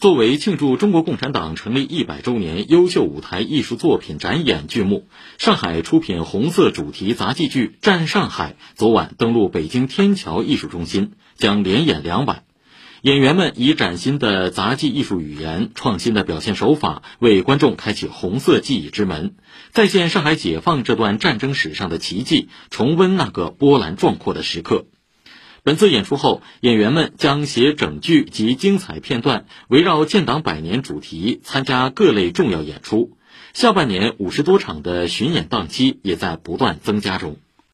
作为庆祝中国共产党成立一百周年优秀舞台艺术作品展演剧目，上海出品红色主题杂技剧《战上海》昨晚登陆北京天桥艺术中心，将连演两晚。演员们以崭新的杂技艺术语言、创新的表现手法，为观众开启红色记忆之门，再现上海解放这段战争史上的奇迹，重温那个波澜壮阔的时刻。本次演出后，演员们将携整剧及精彩片段，围绕建党百年主题参加各类重要演出。下半年五十多场的巡演档期也在不断增加中。